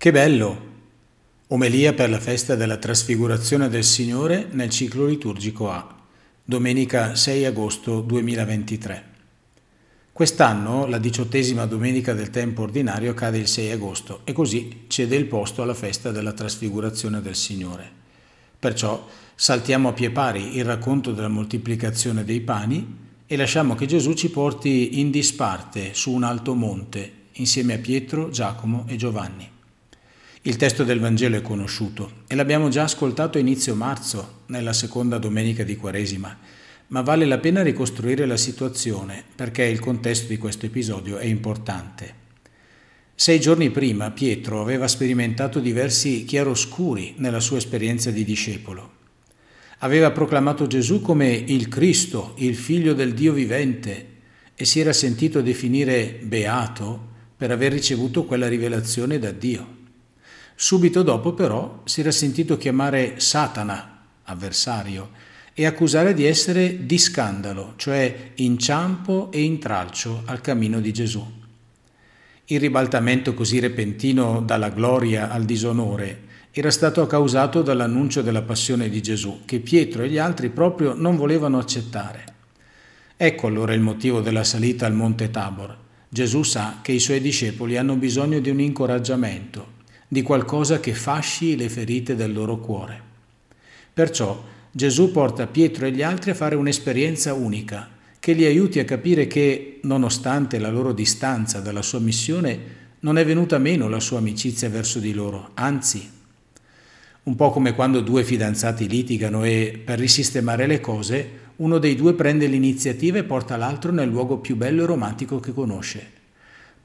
Che bello! Omelia per la festa della trasfigurazione del Signore nel ciclo liturgico A, domenica 6 agosto 2023. Quest'anno la diciottesima domenica del tempo ordinario cade il 6 agosto e così cede il posto alla festa della trasfigurazione del Signore. Perciò saltiamo a pie pari il racconto della moltiplicazione dei pani e lasciamo che Gesù ci porti in disparte su un alto monte insieme a Pietro, Giacomo e Giovanni. Il testo del Vangelo è conosciuto e l'abbiamo già ascoltato a inizio marzo, nella seconda domenica di Quaresima, ma vale la pena ricostruire la situazione perché il contesto di questo episodio è importante. Sei giorni prima Pietro aveva sperimentato diversi chiaroscuri nella sua esperienza di discepolo. Aveva proclamato Gesù come il Cristo, il figlio del Dio vivente, e si era sentito definire beato per aver ricevuto quella rivelazione da Dio. Subito dopo però si era sentito chiamare Satana, avversario, e accusare di essere di scandalo, cioè inciampo e intralcio al cammino di Gesù. Il ribaltamento così repentino dalla gloria al disonore era stato causato dall'annuncio della passione di Gesù, che Pietro e gli altri proprio non volevano accettare. Ecco allora il motivo della salita al monte Tabor. Gesù sa che i suoi discepoli hanno bisogno di un incoraggiamento, di qualcosa che fasci le ferite del loro cuore. Perciò Gesù porta Pietro e gli altri a fare un'esperienza unica, che li aiuti a capire che, nonostante la loro distanza dalla sua missione, non è venuta meno la sua amicizia verso di loro, anzi un po' come quando due fidanzati litigano e, per risistemare le cose, uno dei due prende l'iniziativa e porta l'altro nel luogo più bello e romantico che conosce.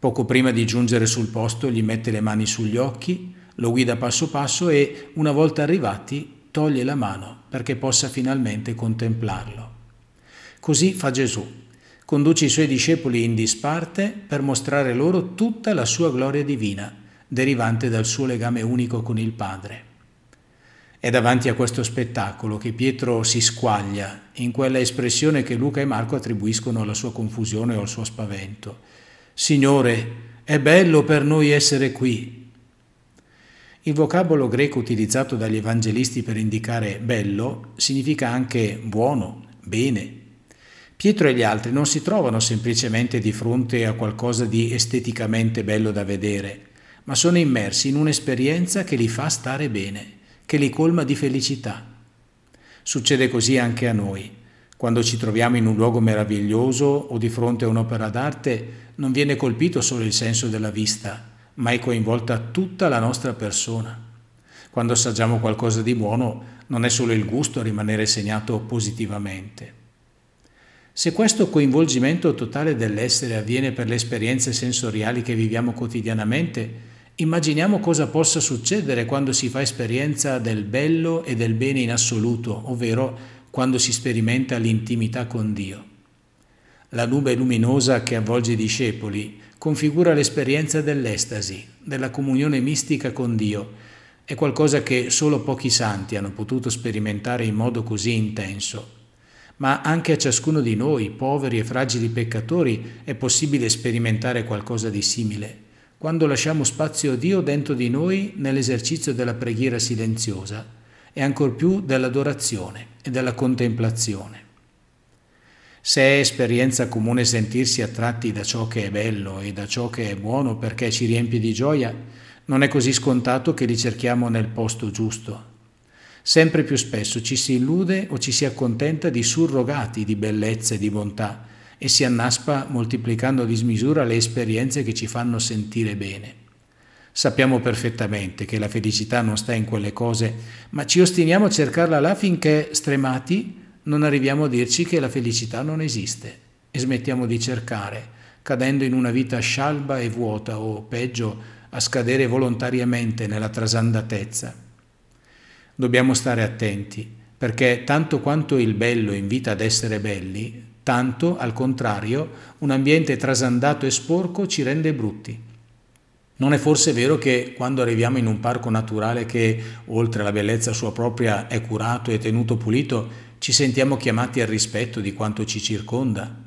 Poco prima di giungere sul posto gli mette le mani sugli occhi, lo guida passo passo e, una volta arrivati, toglie la mano perché possa finalmente contemplarlo. Così fa Gesù. Conduce i suoi discepoli in disparte per mostrare loro tutta la sua gloria divina, derivante dal suo legame unico con il Padre. È davanti a questo spettacolo che Pietro si squaglia in quella espressione che Luca e Marco attribuiscono alla sua confusione o al suo spavento. Signore, è bello per noi essere qui. Il vocabolo greco utilizzato dagli evangelisti per indicare bello significa anche buono, bene. Pietro e gli altri non si trovano semplicemente di fronte a qualcosa di esteticamente bello da vedere, ma sono immersi in un'esperienza che li fa stare bene che li colma di felicità. Succede così anche a noi. Quando ci troviamo in un luogo meraviglioso o di fronte a un'opera d'arte, non viene colpito solo il senso della vista, ma è coinvolta tutta la nostra persona. Quando assaggiamo qualcosa di buono, non è solo il gusto a rimanere segnato positivamente. Se questo coinvolgimento totale dell'essere avviene per le esperienze sensoriali che viviamo quotidianamente, Immaginiamo cosa possa succedere quando si fa esperienza del bello e del bene in assoluto, ovvero quando si sperimenta l'intimità con Dio. La nube luminosa che avvolge i discepoli configura l'esperienza dell'estasi, della comunione mistica con Dio. È qualcosa che solo pochi santi hanno potuto sperimentare in modo così intenso. Ma anche a ciascuno di noi, poveri e fragili peccatori, è possibile sperimentare qualcosa di simile quando lasciamo spazio a Dio dentro di noi nell'esercizio della preghiera silenziosa e ancor più dell'adorazione e della contemplazione. Se è esperienza comune sentirsi attratti da ciò che è bello e da ciò che è buono perché ci riempie di gioia, non è così scontato che li cerchiamo nel posto giusto. Sempre più spesso ci si illude o ci si accontenta di surrogati di bellezza e di bontà, e si annaspa moltiplicando a dismisura le esperienze che ci fanno sentire bene. Sappiamo perfettamente che la felicità non sta in quelle cose, ma ci ostiniamo a cercarla là finché, stremati, non arriviamo a dirci che la felicità non esiste e smettiamo di cercare, cadendo in una vita scialba e vuota o, peggio, a scadere volontariamente nella trasandatezza. Dobbiamo stare attenti, perché tanto quanto il bello invita ad essere belli, Tanto, al contrario, un ambiente trasandato e sporco ci rende brutti. Non è forse vero che quando arriviamo in un parco naturale che, oltre alla bellezza sua propria, è curato e tenuto pulito, ci sentiamo chiamati al rispetto di quanto ci circonda?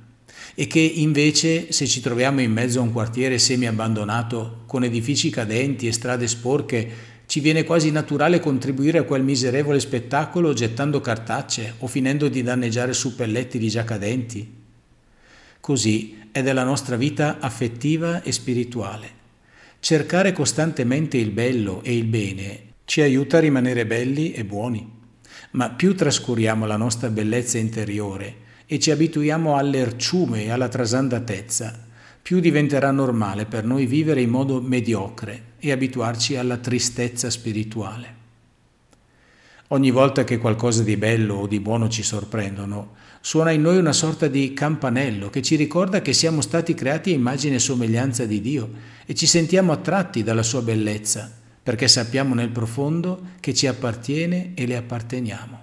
e che invece se ci troviamo in mezzo a un quartiere semi-abbandonato con edifici cadenti e strade sporche, ci viene quasi naturale contribuire a quel miserevole spettacolo gettando cartacce o finendo di danneggiare suppelletti già cadenti? Così è della nostra vita affettiva e spirituale. Cercare costantemente il bello e il bene ci aiuta a rimanere belli e buoni, ma più trascuriamo la nostra bellezza interiore, e ci abituiamo all'erciume e alla trasandatezza, più diventerà normale per noi vivere in modo mediocre e abituarci alla tristezza spirituale. Ogni volta che qualcosa di bello o di buono ci sorprendono, suona in noi una sorta di campanello che ci ricorda che siamo stati creati a immagine e somiglianza di Dio e ci sentiamo attratti dalla sua bellezza, perché sappiamo nel profondo che ci appartiene e le apparteniamo.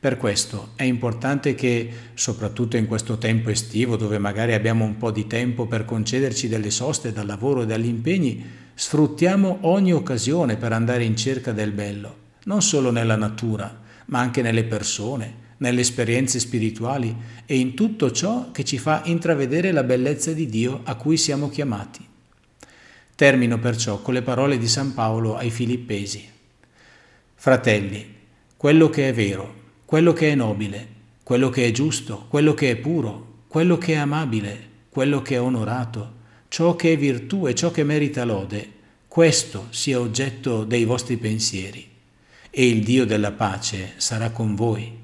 Per questo è importante che, soprattutto in questo tempo estivo dove magari abbiamo un po' di tempo per concederci delle soste dal lavoro e dagli impegni, sfruttiamo ogni occasione per andare in cerca del bello, non solo nella natura, ma anche nelle persone, nelle esperienze spirituali e in tutto ciò che ci fa intravedere la bellezza di Dio a cui siamo chiamati. Termino perciò con le parole di San Paolo ai Filippesi. Fratelli, quello che è vero, quello che è nobile, quello che è giusto, quello che è puro, quello che è amabile, quello che è onorato, ciò che è virtù e ciò che merita lode, questo sia oggetto dei vostri pensieri. E il Dio della pace sarà con voi.